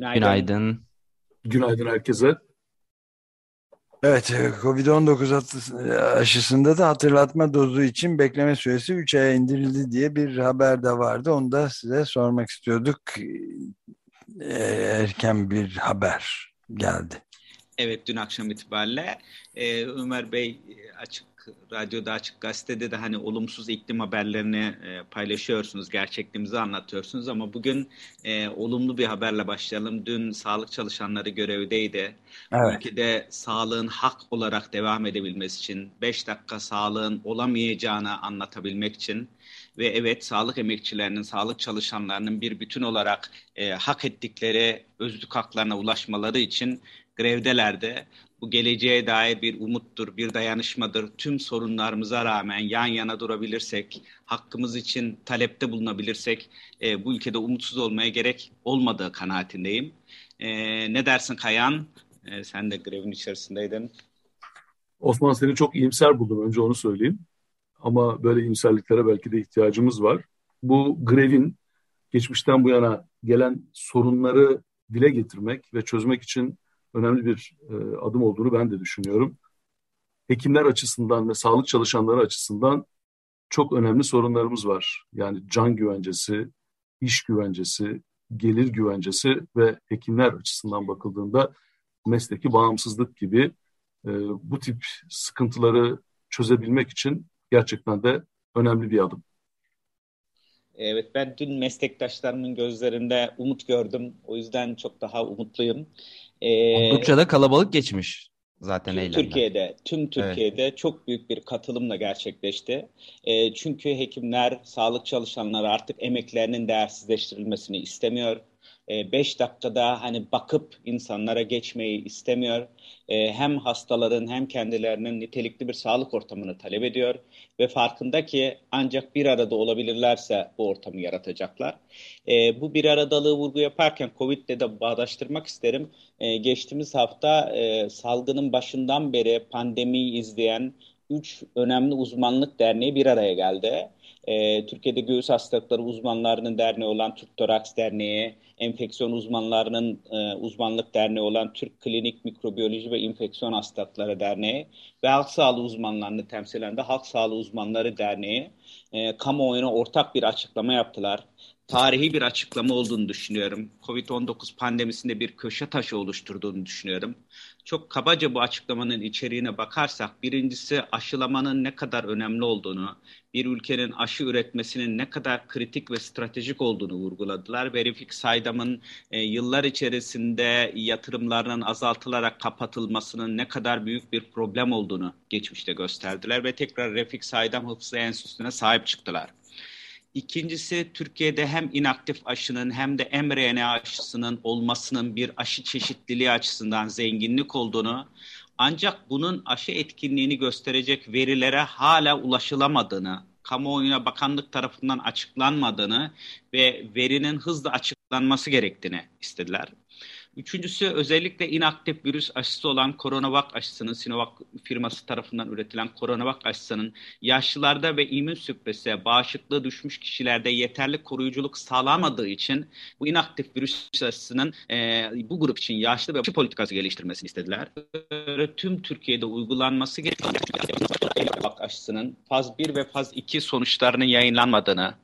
Günaydın. Günaydın. Günaydın herkese. Evet, e, Covid-19 aşısında da hatırlatma dozu için bekleme süresi 3 aya indirildi diye bir haber de vardı. Onu da size sormak istiyorduk. E, erken bir haber geldi. Evet, dün akşam itibariyle e, Ömer Bey açık radyoda açık gazetede de hani olumsuz iklim haberlerini e, paylaşıyorsunuz, gerçekliğimizi anlatıyorsunuz ama bugün e, olumlu bir haberle başlayalım. Dün sağlık çalışanları görevdeydi. Evet. Ülkede sağlığın hak olarak devam edebilmesi için 5 dakika sağlığın olamayacağını anlatabilmek için ve evet sağlık emekçilerinin, sağlık çalışanlarının bir bütün olarak e, hak ettikleri özlük haklarına ulaşmaları için grevdelerde bu geleceğe dair bir umuttur, bir dayanışmadır. Tüm sorunlarımıza rağmen yan yana durabilirsek, hakkımız için talepte bulunabilirsek e, bu ülkede umutsuz olmaya gerek olmadığı kanaatindeyim. E, ne dersin Kayan? E, sen de grevin içerisindeydin. Osman seni çok iyimser buldum önce onu söyleyeyim. Ama böyle iyimserliklere belki de ihtiyacımız var. Bu grevin geçmişten bu yana gelen sorunları dile getirmek ve çözmek için önemli bir e, adım olduğunu ben de düşünüyorum. Hekimler açısından ve sağlık çalışanları açısından çok önemli sorunlarımız var. Yani can güvencesi, iş güvencesi, gelir güvencesi ve hekimler açısından bakıldığında mesleki bağımsızlık gibi e, bu tip sıkıntıları çözebilmek için gerçekten de önemli bir adım. Evet ben dün meslektaşlarımın gözlerinde umut gördüm. O yüzden çok daha umutluyum. Ee, Oldukça da kalabalık geçmiş zaten tüm eylemler. Türkiye'de, tüm Türkiye'de evet. çok büyük bir katılımla gerçekleşti. E, çünkü hekimler, sağlık çalışanları artık emeklerinin değersizleştirilmesini istemiyor. 5 dakikada hani bakıp insanlara geçmeyi istemiyor. Hem hastaların hem kendilerinin nitelikli bir sağlık ortamını talep ediyor ve farkında ki ancak bir arada olabilirlerse bu ortamı yaratacaklar. Bu bir aradalığı vurgu yaparken Covid'le de bağdaştırmak isterim. Geçtiğimiz hafta salgının başından beri pandemiyi izleyen üç önemli uzmanlık derneği bir araya geldi. E, Türkiye'de göğüs hastalıkları uzmanlarının derneği olan Türk Toraks Derneği, enfeksiyon uzmanlarının e, uzmanlık derneği olan Türk Klinik Mikrobiyoloji ve İnfeksiyon Hastalıkları Derneği ve halk sağlığı uzmanlarını temsilen de Halk Sağlığı Uzmanları Derneği e, kamuoyuna ortak bir açıklama yaptılar tarihi bir açıklama olduğunu düşünüyorum. Covid-19 pandemisinde bir köşe taşı oluşturduğunu düşünüyorum. Çok kabaca bu açıklamanın içeriğine bakarsak birincisi aşılamanın ne kadar önemli olduğunu, bir ülkenin aşı üretmesinin ne kadar kritik ve stratejik olduğunu vurguladılar. Verifik Saydam'ın e, yıllar içerisinde yatırımlarının azaltılarak kapatılmasının ne kadar büyük bir problem olduğunu geçmişte gösterdiler ve tekrar Refik Saydam Hıfzı Enstitüsü'ne sahip çıktılar. İkincisi Türkiye'de hem inaktif aşının hem de mRNA aşısının olmasının bir aşı çeşitliliği açısından zenginlik olduğunu ancak bunun aşı etkinliğini gösterecek verilere hala ulaşılamadığını, kamuoyuna bakanlık tarafından açıklanmadığını ve verinin hızla açıklanması gerektiğini istediler. Üçüncüsü özellikle inaktif virüs aşısı olan Coronavac aşısının Sinovac firması tarafından üretilen Coronavac aşısının yaşlılarda ve immün süpresi bağışıklığı düşmüş kişilerde yeterli koruyuculuk sağlamadığı için bu inaktif virüs aşısının e, bu grup için yaşlı ve aşı politikası geliştirmesini istediler. Tüm Türkiye'de uygulanması gereken aşısının faz 1 ve faz 2 sonuçlarının yayınlanmadığını,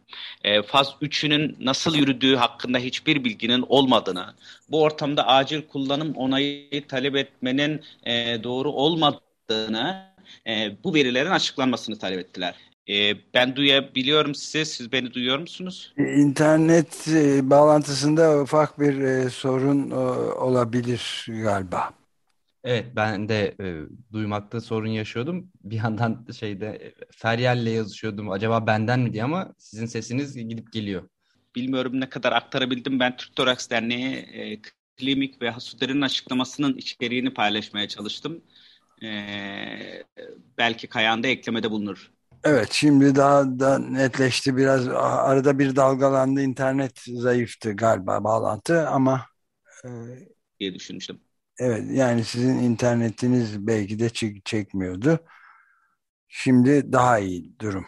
e, faz 3'ünün nasıl yürüdüğü hakkında hiçbir bilginin olmadığını, bu ortamda acil kullanım onayı talep etmenin e, doğru olmadığını, e, bu verilerin açıklanmasını talep ettiler. E, ben duyabiliyorum sizi, siz beni duyuyor musunuz? İnternet e, bağlantısında ufak bir e, sorun e, olabilir galiba. Evet ben de e, duymakta sorun yaşıyordum. Bir yandan şeyde e, Feryal'le yazışıyordum. Acaba benden mi diye ama sizin sesiniz gidip geliyor. bilmiyorum ne kadar aktarabildim. Ben Türk Toraks Derneği e, Klimik ve Hasuder'in açıklamasının içeriğini paylaşmaya çalıştım. E, belki Kayan'da eklemede bulunur. Evet şimdi daha da netleşti biraz arada bir dalgalandı internet zayıftı galiba bağlantı ama e, diye düşünmüştüm. Evet yani sizin internetiniz belki de çek çekmiyordu. Şimdi daha iyi durum.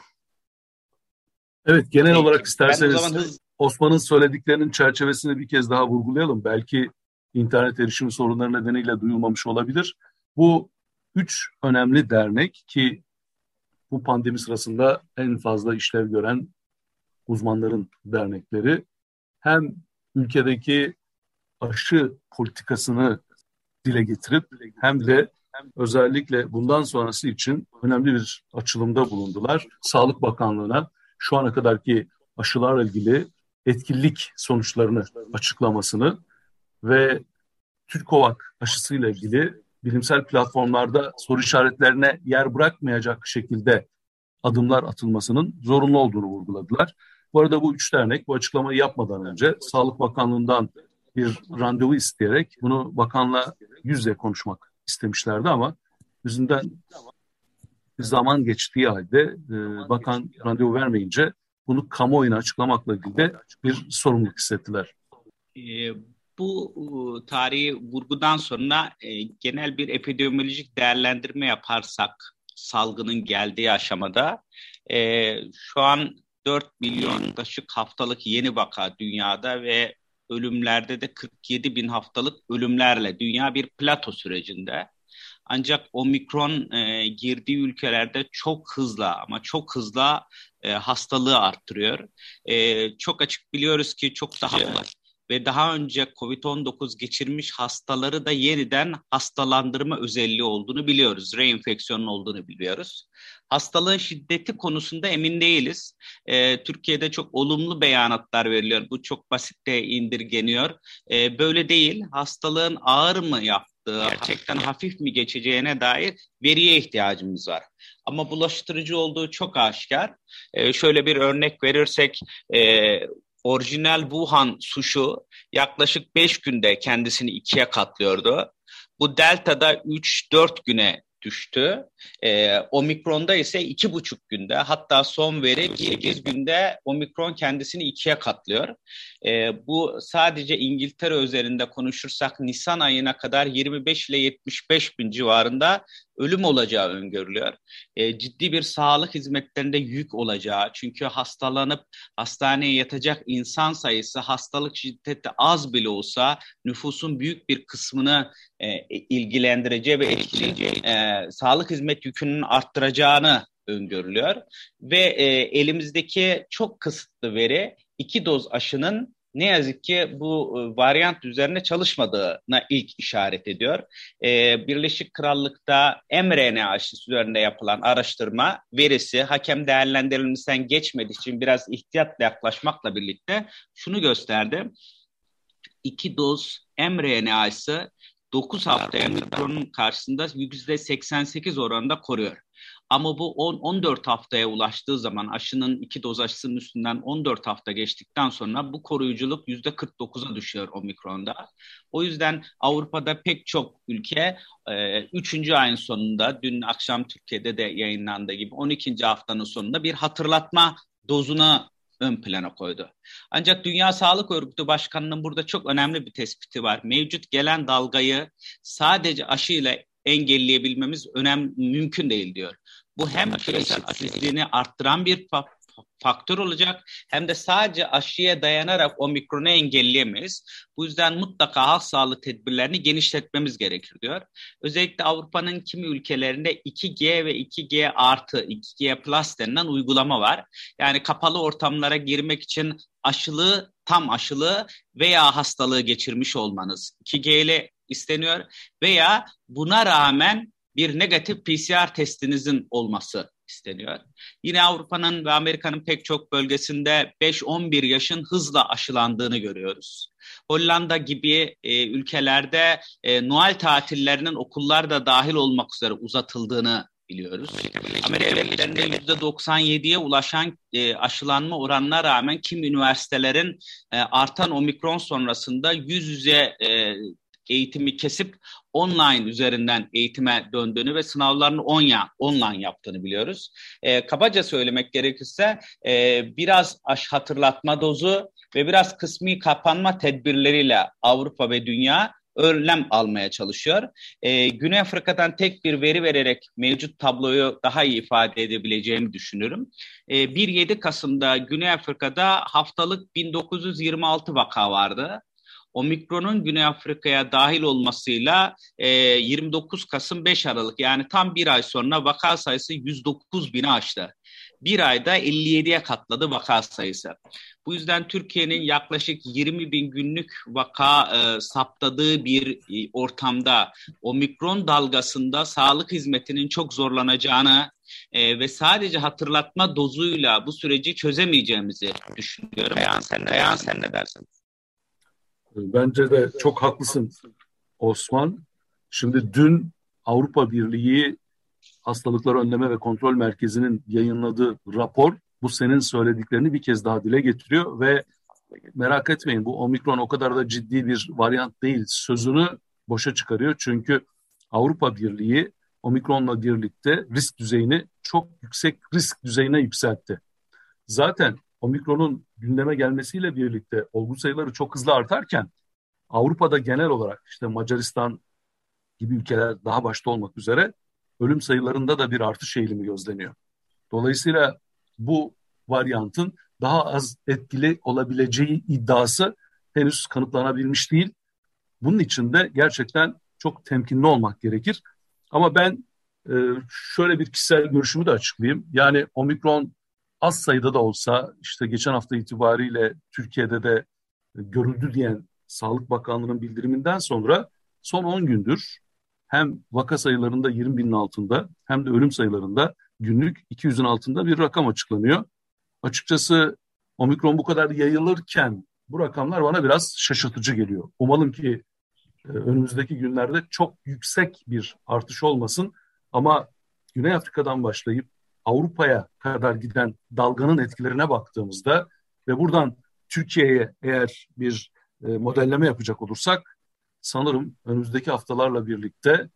Evet genel Peki, olarak isterseniz hız... Osman'ın söylediklerinin çerçevesini bir kez daha vurgulayalım. Belki internet erişimi sorunları nedeniyle duyulmamış olabilir. Bu üç önemli dernek ki bu pandemi sırasında en fazla işlev gören uzmanların dernekleri hem ülkedeki aşı politikasını dile getirip hem de özellikle bundan sonrası için önemli bir açılımda bulundular. Sağlık Bakanlığı'na şu ana kadarki aşılarla ilgili etkinlik sonuçlarını açıklamasını ve Türkovak aşısıyla ilgili bilimsel platformlarda soru işaretlerine yer bırakmayacak şekilde adımlar atılmasının zorunlu olduğunu vurguladılar. Bu arada bu üç dernek bu açıklamayı yapmadan önce Sağlık Bakanlığı'ndan bir randevu isteyerek bunu bakanla yüzle konuşmak istemişlerdi ama yüzünden zaman geçtiği halde e, bakan randevu vermeyince bunu kamuoyuna açıklamakla ilgili de bir sorumluluk hissettiler. E, bu tarihi vurgudan sonra e, genel bir epidemiolojik değerlendirme yaparsak salgının geldiği aşamada e, şu an 4 milyon yaklaşık haftalık yeni vaka dünyada ve ölümlerde de 47 bin haftalık ölümlerle dünya bir plato sürecinde. Ancak omikron e, girdiği ülkelerde çok hızlı ama çok hızlı e, hastalığı arttırıyor. E, çok açık biliyoruz ki çok daha ve daha önce COVID-19 geçirmiş hastaları da yeniden hastalandırma özelliği olduğunu biliyoruz. Reenfeksiyonun olduğunu biliyoruz. Hastalığın şiddeti konusunda emin değiliz. Ee, Türkiye'de çok olumlu beyanatlar veriliyor. Bu çok basitte indirgeniyor. Ee, böyle değil. Hastalığın ağır mı yaptığı, gerçekten hafif mi geçeceğine dair veriye ihtiyacımız var. Ama bulaştırıcı olduğu çok aşikar. Ee, şöyle bir örnek verirsek... E, orijinal Wuhan suşu yaklaşık 5 günde kendisini ikiye katlıyordu. Bu delta'da 3-4 güne düştü. E, Omikron'da ise iki buçuk günde hatta son veri 8 günde Omikron kendisini ikiye katlıyor. E, bu sadece İngiltere üzerinde konuşursak Nisan ayına kadar 25 ile 75 bin civarında ölüm olacağı öngörülüyor. E, ciddi bir sağlık hizmetlerinde yük olacağı çünkü hastalanıp hastaneye yatacak insan sayısı hastalık şiddeti az bile olsa nüfusun büyük bir kısmını e, ilgilendireceği ve etkileyeceği e, sağlık hizmet yükünün arttıracağını öngörülüyor. Ve e, elimizdeki çok kısıtlı veri iki doz aşının ne yazık ki bu e, varyant üzerine çalışmadığına ilk işaret ediyor. Ee, Birleşik Krallık'ta mRNA aşısı üzerinde yapılan araştırma verisi hakem değerlendirilmesinden geçmediği için biraz ihtiyatla yaklaşmakla birlikte şunu gösterdi. İki doz mRNA aşısı 9 haftaya mikronun karşısında %88 oranında koruyor. Ama bu 10, 14 haftaya ulaştığı zaman aşının iki doz aşısının üstünden 14 hafta geçtikten sonra bu koruyuculuk %49'a düşüyor omikronda. O yüzden Avrupa'da pek çok ülke 3. E, ayın sonunda dün akşam Türkiye'de de yayınlandığı gibi 12. haftanın sonunda bir hatırlatma dozuna ön plana koydu. Ancak Dünya Sağlık Örgütü Başkanı'nın burada çok önemli bir tespiti var. Mevcut gelen dalgayı sadece aşıyla engelleyebilmemiz önem mümkün değil diyor. Bu hem küresel eşitsizliğini arttıran bir faktör olacak hem de sadece aşıya dayanarak omikronu engelleyemeyiz. Bu yüzden mutlaka halk sağlığı tedbirlerini genişletmemiz gerekir diyor. Özellikle Avrupa'nın kimi ülkelerinde 2G ve 2G artı 2G plus denilen uygulama var. Yani kapalı ortamlara girmek için aşılı, tam aşılı veya hastalığı geçirmiş olmanız 2G ile isteniyor veya buna rağmen bir negatif PCR testinizin olması isteniyor. Yine Avrupa'nın ve Amerika'nın pek çok bölgesinde 5-11 yaşın hızla aşılandığını görüyoruz. Hollanda gibi e, ülkelerde e, Noel tatillerinin okullarda dahil olmak üzere uzatıldığını biliyoruz. Amerika Birleşiklerinde %97'ye ulaşan e, aşılanma oranına rağmen kim üniversitelerin e, artan omikron sonrasında yüz yüze e, eğitimi kesip online üzerinden eğitime döndüğünü ve sınavlarını online, online yaptığını biliyoruz. E, kabaca söylemek gerekirse e, biraz hatırlatma dozu ve biraz kısmi kapanma tedbirleriyle Avrupa ve dünya önlem almaya çalışıyor. E, Güney Afrika'dan tek bir veri vererek mevcut tabloyu daha iyi ifade edebileceğimi düşünüyorum. E, 1-7 Kasım'da Güney Afrika'da haftalık 1926 vaka vardı. Omikron'un Güney Afrika'ya dahil olmasıyla e, 29 Kasım 5 Aralık yani tam bir ay sonra vaka sayısı 109 bini aştı. Bir ayda 57'ye katladı vaka sayısı. Bu yüzden Türkiye'nin yaklaşık 20 bin günlük vaka e, saptadığı bir e, ortamda omikron dalgasında sağlık hizmetinin çok zorlanacağını e, ve sadece hatırlatma dozuyla bu süreci çözemeyeceğimizi düşünüyorum. Kayan sen Kayan, sen ne dersin? Bence de çok haklısın Osman. Şimdi dün Avrupa Birliği Hastalıklar Önleme ve Kontrol Merkezi'nin yayınladığı rapor bu senin söylediklerini bir kez daha dile getiriyor ve merak etmeyin bu omikron o kadar da ciddi bir varyant değil sözünü boşa çıkarıyor. Çünkü Avrupa Birliği omikronla birlikte risk düzeyini çok yüksek risk düzeyine yükseltti. Zaten omikronun gündeme gelmesiyle birlikte olgu sayıları çok hızlı artarken Avrupa'da genel olarak işte Macaristan gibi ülkeler daha başta olmak üzere ölüm sayılarında da bir artış eğilimi gözleniyor. Dolayısıyla bu varyantın daha az etkili olabileceği iddiası henüz kanıtlanabilmiş değil. Bunun için de gerçekten çok temkinli olmak gerekir. Ama ben e, şöyle bir kişisel görüşümü de açıklayayım. Yani omikron az sayıda da olsa işte geçen hafta itibariyle Türkiye'de de görüldü diyen Sağlık Bakanlığı'nın bildiriminden sonra son 10 gündür hem vaka sayılarında 20 binin altında hem de ölüm sayılarında günlük 200'ün altında bir rakam açıklanıyor. Açıkçası omikron bu kadar yayılırken bu rakamlar bana biraz şaşırtıcı geliyor. Umalım ki e, önümüzdeki günlerde çok yüksek bir artış olmasın ama Güney Afrika'dan başlayıp Avrupa'ya kadar giden dalganın etkilerine baktığımızda ve buradan Türkiye'ye eğer bir e, modelleme yapacak olursak sanırım önümüzdeki haftalarla birlikte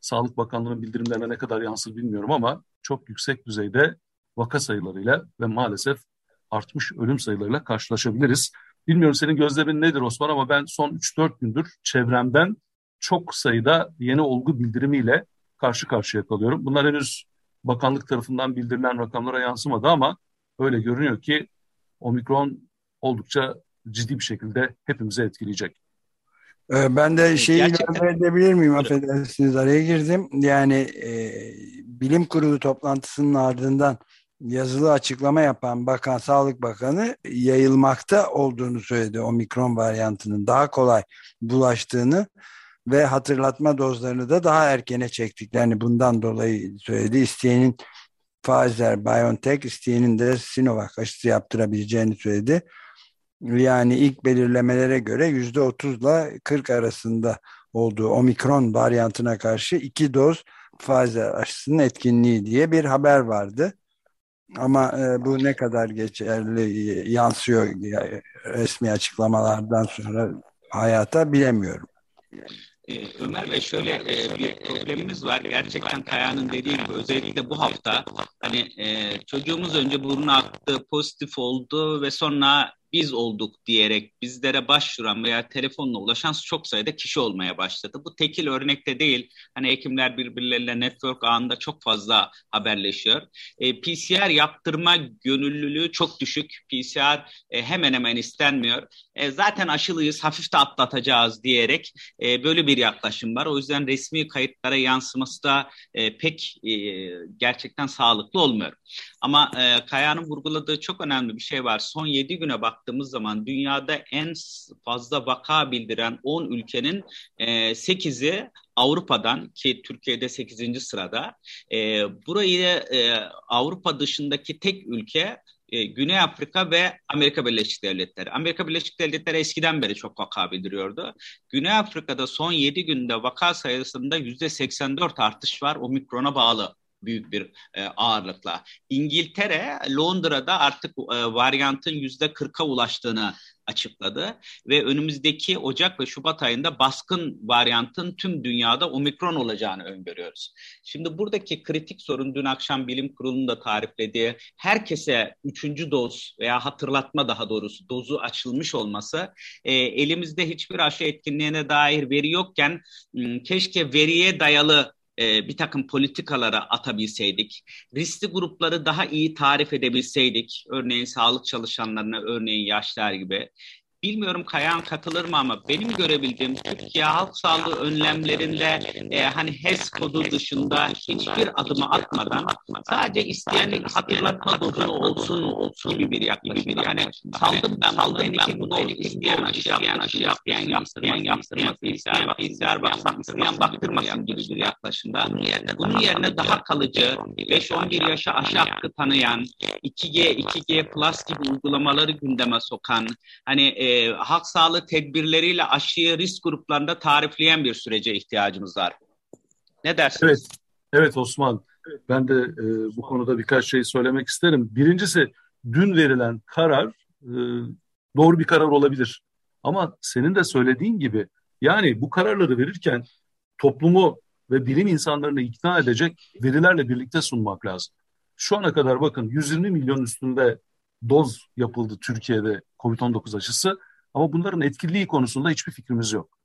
Sağlık Bakanlığı'nın bildirimlerine ne kadar yansır bilmiyorum ama çok yüksek düzeyde vaka sayılarıyla ve maalesef artmış ölüm sayılarıyla karşılaşabiliriz. Bilmiyorum senin gözlemin nedir Osman ama ben son 3-4 gündür çevremden çok sayıda yeni olgu bildirimiyle karşı karşıya kalıyorum. Bunlar henüz bakanlık tarafından bildirilen rakamlara yansımadı ama öyle görünüyor ki omikron oldukça ciddi bir şekilde hepimizi etkileyecek. Ee, ben de şeyi ilave edebilir miyim? Affedersiniz araya girdim. Yani e, bilim kurulu toplantısının ardından yazılı açıklama yapan Bakan Sağlık Bakanı yayılmakta olduğunu söyledi. Omikron varyantının daha kolay bulaştığını ve hatırlatma dozlarını da daha erkene çektiklerini bundan dolayı söyledi. İsteyenin Pfizer, BioNTech, isteyenin de Sinovac aşısı yaptırabileceğini söyledi. Yani ilk belirlemelere göre yüzde otuzla 40 arasında olduğu omikron varyantına karşı iki doz Pfizer aşısının etkinliği diye bir haber vardı. Ama e, bu ne kadar geçerli yansıyor resmi açıklamalardan sonra hayata bilemiyorum. Ee, Ömer Bey şöyle e, bir problemimiz var. Gerçekten Kaya'nın dediği gibi özellikle bu hafta hani e, çocuğumuz önce burnu aktı, pozitif oldu ve sonra biz olduk diyerek bizlere başvuran veya telefonla ulaşan çok sayıda kişi olmaya başladı. Bu tekil örnekte değil. Hani hekimler birbirleriyle network ağında çok fazla haberleşiyor. E, PCR yaptırma gönüllülüğü çok düşük. PCR e, hemen hemen istenmiyor. E, zaten aşılıyız, hafif de atlatacağız diyerek e, böyle bir yaklaşım var. O yüzden resmi kayıtlara yansıması da e, pek e, gerçekten sağlıklı olmuyor. Ama e, Kaya'nın vurguladığı çok önemli bir şey var. Son 7 güne baktığımız zaman dünyada en fazla vaka bildiren 10 ülkenin e, 8'i Avrupa'dan ki Türkiye'de 8. sırada. E, burayı e, Avrupa dışındaki tek ülke e, Güney Afrika ve Amerika Birleşik Devletleri. Amerika Birleşik Devletleri eskiden beri çok vaka bildiriyordu. Güney Afrika'da son 7 günde vaka sayısında %84 artış var omikrona bağlı büyük bir e, ağırlıkla. İngiltere Londra'da artık e, varyantın yüzde 40'a ulaştığını açıkladı ve önümüzdeki Ocak ve Şubat ayında baskın varyantın tüm dünyada omikron olacağını öngörüyoruz. Şimdi buradaki kritik sorun dün akşam bilim kurulunun da tariflediği herkese üçüncü doz veya hatırlatma daha doğrusu dozu açılmış olması e, elimizde hiçbir aşı etkinliğine dair veri yokken keşke veriye dayalı e, bir takım politikalara atabilseydik, riskli grupları daha iyi tarif edebilseydik, örneğin sağlık çalışanlarına, örneğin yaşlar gibi, Bilmiyorum Kayan katılır mı ama benim görebildiğim Türkiye halk sağlığı önlemlerinde e, hani HES kodu dışında hiçbir adımı atmadan sadece isteyen hatırlatma dozunu olsun olsun gibi bir yaklaşım. Yani saldım ben saldım ben bunu isteyen aşı yapmayan aşı yapmayan yaptırmayan yaptırmasın isteyen ister bakmak isteyen baktırmasın gibi bir yaklaşımda. Bunun yerine daha kalıcı 5-11 yaşa aşı hakkı tanıyan 2G 2G plus gibi uygulamaları gündeme sokan hani e, e, halk sağlığı tedbirleriyle aşıyı risk gruplarında tarifleyen bir sürece ihtiyacımız var. Ne dersiniz? Evet, evet Osman. Ben de e, bu konuda birkaç şey söylemek isterim. Birincisi dün verilen karar e, doğru bir karar olabilir. Ama senin de söylediğin gibi yani bu kararları verirken toplumu ve bilim insanlarını ikna edecek verilerle birlikte sunmak lazım. Şu ana kadar bakın 120 milyon üstünde doz yapıldı Türkiye'de COVID-19 aşısı ama bunların etkililiği konusunda hiçbir fikrimiz yok.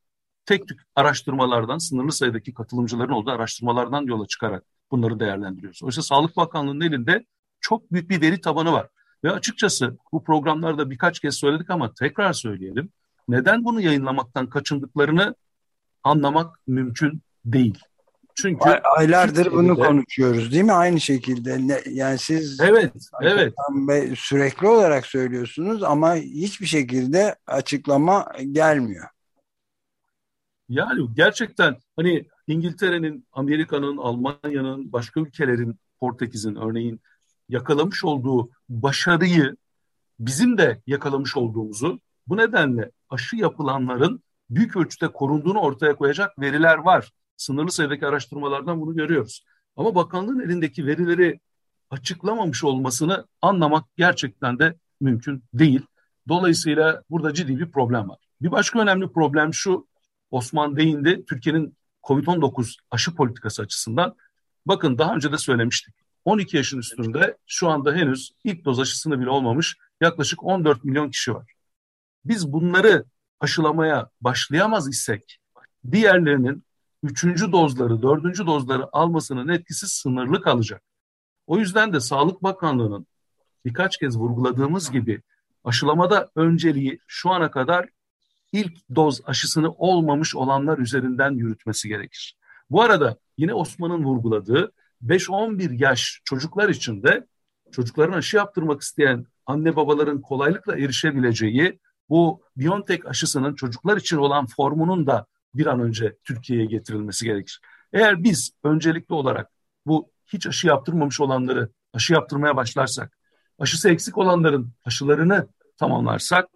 Tek tük araştırmalardan, sınırlı sayıdaki katılımcıların olduğu araştırmalardan yola çıkarak bunları değerlendiriyoruz. Oysa Sağlık Bakanlığı'nın elinde çok büyük bir veri tabanı var. Ve açıkçası bu programlarda birkaç kez söyledik ama tekrar söyleyelim. Neden bunu yayınlamaktan kaçındıklarını anlamak mümkün değil. Çünkü aylardır bunu konuşuyoruz değil mi? Aynı şekilde. Ne, yani siz Evet, evet. Sürekli olarak söylüyorsunuz ama hiçbir şekilde açıklama gelmiyor. Yani gerçekten hani İngiltere'nin, Amerika'nın, Almanya'nın, başka ülkelerin, Portekiz'in örneğin yakalamış olduğu başarıyı bizim de yakalamış olduğumuzu bu nedenle aşı yapılanların büyük ölçüde korunduğunu ortaya koyacak veriler var sınırlı sayıdaki araştırmalardan bunu görüyoruz. Ama bakanlığın elindeki verileri açıklamamış olmasını anlamak gerçekten de mümkün değil. Dolayısıyla burada ciddi bir problem var. Bir başka önemli problem şu, Osman değindi, Türkiye'nin COVID-19 aşı politikası açısından. Bakın daha önce de söylemiştik. 12 yaşın üstünde şu anda henüz ilk doz aşısını bile olmamış yaklaşık 14 milyon kişi var. Biz bunları aşılamaya başlayamaz isek diğerlerinin üçüncü dozları, dördüncü dozları almasının etkisi sınırlı kalacak. O yüzden de Sağlık Bakanlığı'nın birkaç kez vurguladığımız gibi aşılamada önceliği şu ana kadar ilk doz aşısını olmamış olanlar üzerinden yürütmesi gerekir. Bu arada yine Osman'ın vurguladığı 5-11 yaş çocuklar için de çocukların aşı yaptırmak isteyen anne babaların kolaylıkla erişebileceği bu BioNTech aşısının çocuklar için olan formunun da bir an önce Türkiye'ye getirilmesi gerekir. Eğer biz öncelikli olarak bu hiç aşı yaptırmamış olanları aşı yaptırmaya başlarsak, aşısı eksik olanların aşılarını tamamlarsak,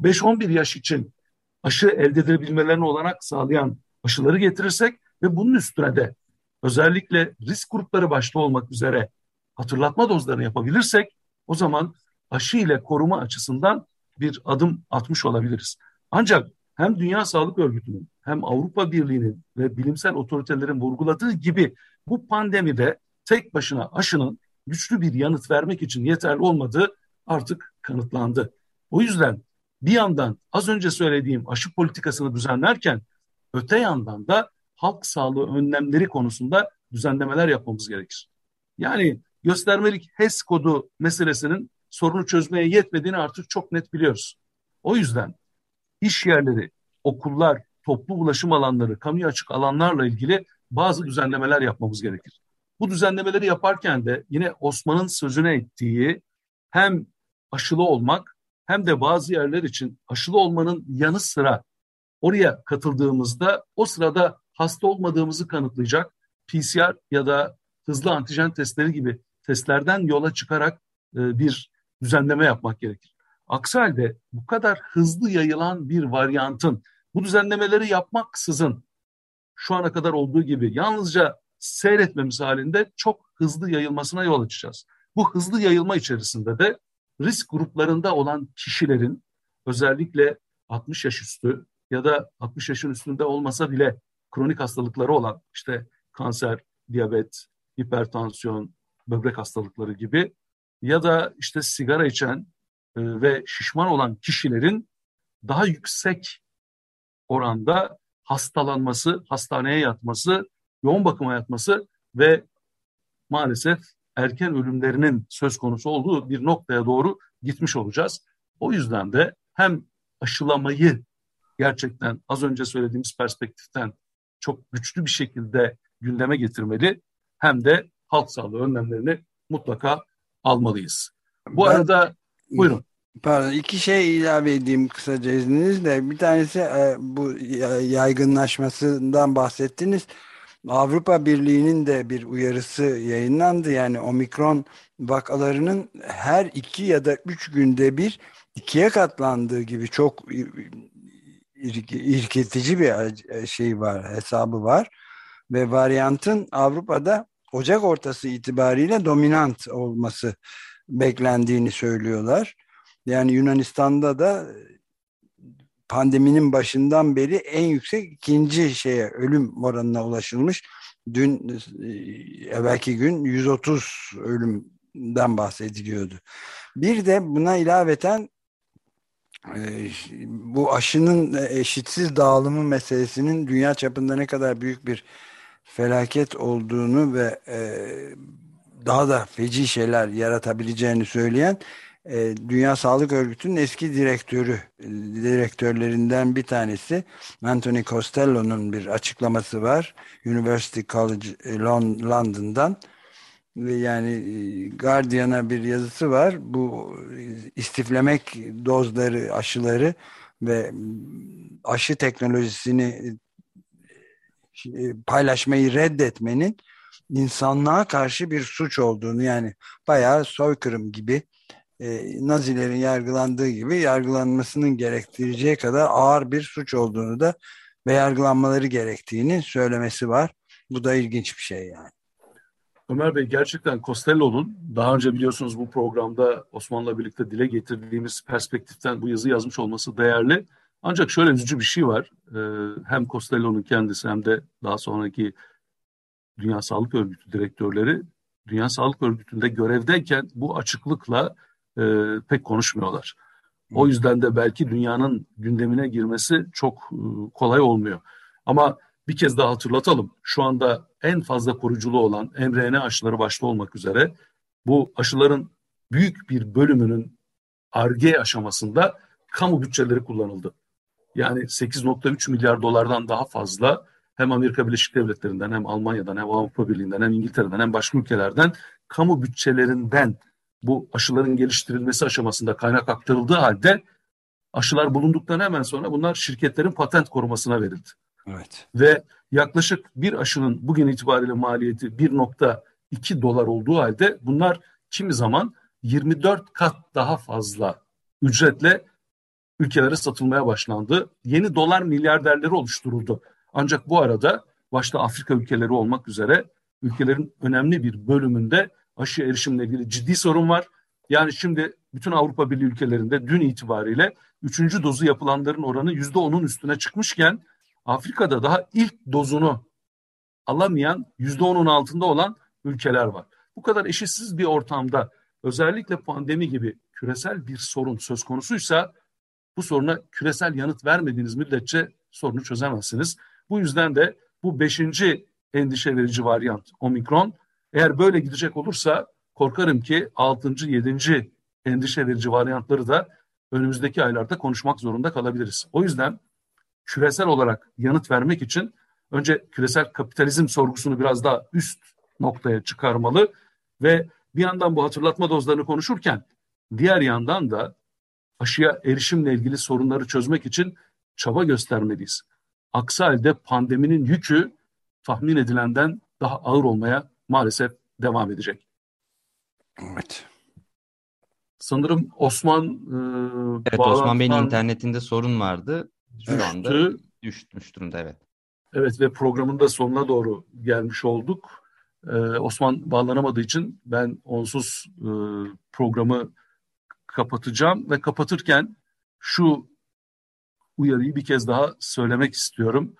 5-11 yaş için aşı elde edebilmelerini olarak sağlayan aşıları getirirsek ve bunun üstüne de özellikle risk grupları başta olmak üzere hatırlatma dozlarını yapabilirsek o zaman aşı ile koruma açısından bir adım atmış olabiliriz. Ancak hem Dünya Sağlık Örgütü'nün hem Avrupa Birliği'nin ve bilimsel otoritelerin vurguladığı gibi bu pandemide tek başına aşının güçlü bir yanıt vermek için yeterli olmadığı artık kanıtlandı. O yüzden bir yandan az önce söylediğim aşı politikasını düzenlerken öte yandan da halk sağlığı önlemleri konusunda düzenlemeler yapmamız gerekir. Yani göstermelik HES kodu meselesinin sorunu çözmeye yetmediğini artık çok net biliyoruz. O yüzden iş yerleri, okullar, toplu ulaşım alanları, kamuya açık alanlarla ilgili bazı düzenlemeler yapmamız gerekir. Bu düzenlemeleri yaparken de yine Osman'ın sözüne ettiği hem aşılı olmak hem de bazı yerler için aşılı olmanın yanı sıra oraya katıldığımızda o sırada hasta olmadığımızı kanıtlayacak PCR ya da hızlı antijen testleri gibi testlerden yola çıkarak e, bir düzenleme yapmak gerekir. Aksi halde bu kadar hızlı yayılan bir varyantın bu düzenlemeleri yapmaksızın şu ana kadar olduğu gibi yalnızca seyretmemiz halinde çok hızlı yayılmasına yol açacağız. Bu hızlı yayılma içerisinde de risk gruplarında olan kişilerin özellikle 60 yaş üstü ya da 60 yaşın üstünde olmasa bile kronik hastalıkları olan işte kanser, diyabet, hipertansiyon, böbrek hastalıkları gibi ya da işte sigara içen e, ve şişman olan kişilerin daha yüksek oranda hastalanması, hastaneye yatması, yoğun bakıma yatması ve maalesef erken ölümlerinin söz konusu olduğu bir noktaya doğru gitmiş olacağız. O yüzden de hem aşılamayı gerçekten az önce söylediğimiz perspektiften çok güçlü bir şekilde gündeme getirmeli hem de halk sağlığı önlemlerini mutlaka almalıyız. Bu ben, arada buyurun. Pardon iki şey ilave edeyim kısaca izninizle. Bir tanesi e, bu yaygınlaşmasından bahsettiniz. Avrupa Birliği'nin de bir uyarısı yayınlandı. Yani omikron vakalarının her iki ya da üç günde bir ikiye katlandığı gibi çok irketici bir şey var, hesabı var. Ve varyantın Avrupa'da Ocak ortası itibariyle dominant olması beklendiğini söylüyorlar. Yani Yunanistan'da da pandeminin başından beri en yüksek ikinci şeye ölüm oranına ulaşılmış. Dün e, evvelki gün 130 ölümden bahsediliyordu. Bir de buna ilaveten e, bu aşının eşitsiz dağılımı meselesinin dünya çapında ne kadar büyük bir felaket olduğunu ve e, daha da feci şeyler yaratabileceğini söyleyen e, Dünya Sağlık Örgütü'nün eski direktörü, direktörlerinden bir tanesi Anthony Costello'nun bir açıklaması var. University College e, London'dan ve yani e, Guardian'a bir yazısı var. Bu istiflemek dozları, aşıları ve aşı teknolojisini paylaşmayı reddetmenin insanlığa karşı bir suç olduğunu yani bayağı soykırım gibi e, Nazilerin yargılandığı gibi yargılanmasının gerektireceği kadar ağır bir suç olduğunu da ve yargılanmaları gerektiğini söylemesi var. Bu da ilginç bir şey yani. Ömer Bey gerçekten Costello'nun daha önce biliyorsunuz bu programda Osman'la birlikte dile getirdiğimiz perspektiften bu yazı yazmış olması değerli. Ancak şöyle üzücü bir şey var. Ee, hem Costello'nun kendisi hem de daha sonraki Dünya Sağlık Örgütü direktörleri Dünya Sağlık Örgütü'nde görevdeyken bu açıklıkla e, pek konuşmuyorlar. O yüzden de belki dünyanın gündemine girmesi çok e, kolay olmuyor. Ama bir kez daha hatırlatalım. Şu anda en fazla koruyuculu olan mRNA aşıları başta olmak üzere bu aşıların büyük bir bölümünün ARGE aşamasında kamu bütçeleri kullanıldı. Yani 8.3 milyar dolardan daha fazla hem Amerika Birleşik Devletleri'nden hem Almanya'dan hem Avrupa Birliği'nden hem İngiltere'den hem başka ülkelerden kamu bütçelerinden bu aşıların geliştirilmesi aşamasında kaynak aktarıldığı halde aşılar bulunduktan hemen sonra bunlar şirketlerin patent korumasına verildi. Evet. Ve yaklaşık bir aşının bugün itibariyle maliyeti 1.2 dolar olduğu halde bunlar kimi zaman 24 kat daha fazla ücretle ülkelere satılmaya başlandı. Yeni dolar milyarderleri oluşturuldu. Ancak bu arada başta Afrika ülkeleri olmak üzere ülkelerin önemli bir bölümünde aşı erişimle ilgili ciddi sorun var. Yani şimdi bütün Avrupa Birliği ülkelerinde dün itibariyle üçüncü dozu yapılanların oranı yüzde onun üstüne çıkmışken Afrika'da daha ilk dozunu alamayan yüzde onun altında olan ülkeler var. Bu kadar eşitsiz bir ortamda özellikle pandemi gibi küresel bir sorun söz konusuysa bu soruna küresel yanıt vermediğiniz müddetçe sorunu çözemezsiniz. Bu yüzden de bu beşinci endişe verici varyant omikron eğer böyle gidecek olursa korkarım ki 6. 7. endişe verici varyantları da önümüzdeki aylarda konuşmak zorunda kalabiliriz. O yüzden küresel olarak yanıt vermek için önce küresel kapitalizm sorgusunu biraz daha üst noktaya çıkarmalı ve bir yandan bu hatırlatma dozlarını konuşurken diğer yandan da aşıya erişimle ilgili sorunları çözmek için çaba göstermeliyiz. Aksi halde pandeminin yükü tahmin edilenden daha ağır olmaya maalesef devam edecek. Evet. Sanırım Osman e, Evet Osman Bey'in internetinde sorun vardı. Şu düştü. anda düşmüş durumda evet. Evet ve programın da sonuna doğru gelmiş olduk. Ee, Osman bağlanamadığı için ben onsuz e, programı kapatacağım ve kapatırken şu uyarıyı bir kez daha söylemek istiyorum.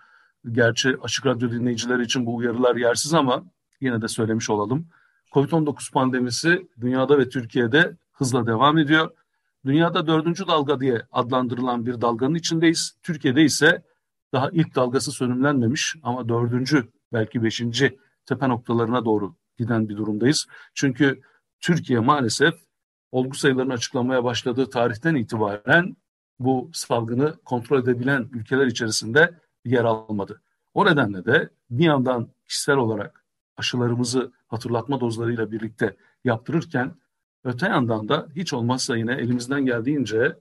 Gerçi Açık Radyo dinleyicileri için bu uyarılar yersiz ama yine de söylemiş olalım. Covid-19 pandemisi dünyada ve Türkiye'de hızla devam ediyor. Dünyada dördüncü dalga diye adlandırılan bir dalganın içindeyiz. Türkiye'de ise daha ilk dalgası sönümlenmemiş ama dördüncü belki beşinci tepe noktalarına doğru giden bir durumdayız. Çünkü Türkiye maalesef olgu sayılarını açıklamaya başladığı tarihten itibaren bu salgını kontrol edebilen ülkeler içerisinde yer almadı. O nedenle de bir yandan kişisel olarak aşılarımızı hatırlatma dozlarıyla birlikte yaptırırken öte yandan da hiç olmazsa yine elimizden geldiğince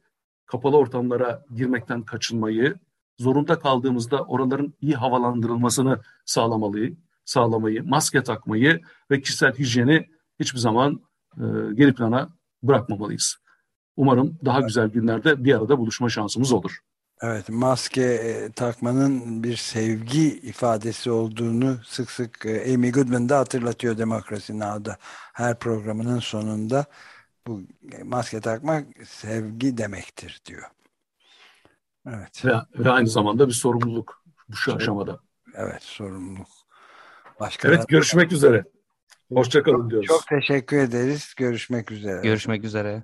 kapalı ortamlara girmekten kaçınmayı, zorunda kaldığımızda oraların iyi havalandırılmasını sağlamalıyı, sağlamayı, maske takmayı ve kişisel hijyeni hiçbir zaman e, geri plana bırakmamalıyız. Umarım daha güzel günlerde bir arada buluşma şansımız olur. Evet, maske e, takmanın bir sevgi ifadesi olduğunu sık sık e, Amy Goodman da hatırlatıyor Demokrasi Now'da. Her programının sonunda bu e, maske takmak sevgi demektir diyor. Evet. Ve, ve aynı zamanda bir sorumluluk bu şu aşamada. Evet, sorumluluk. Başka evet, görüşmek üzere. Hoşçakalın diyoruz. Çok teşekkür ederiz. Görüşmek üzere. Görüşmek üzere.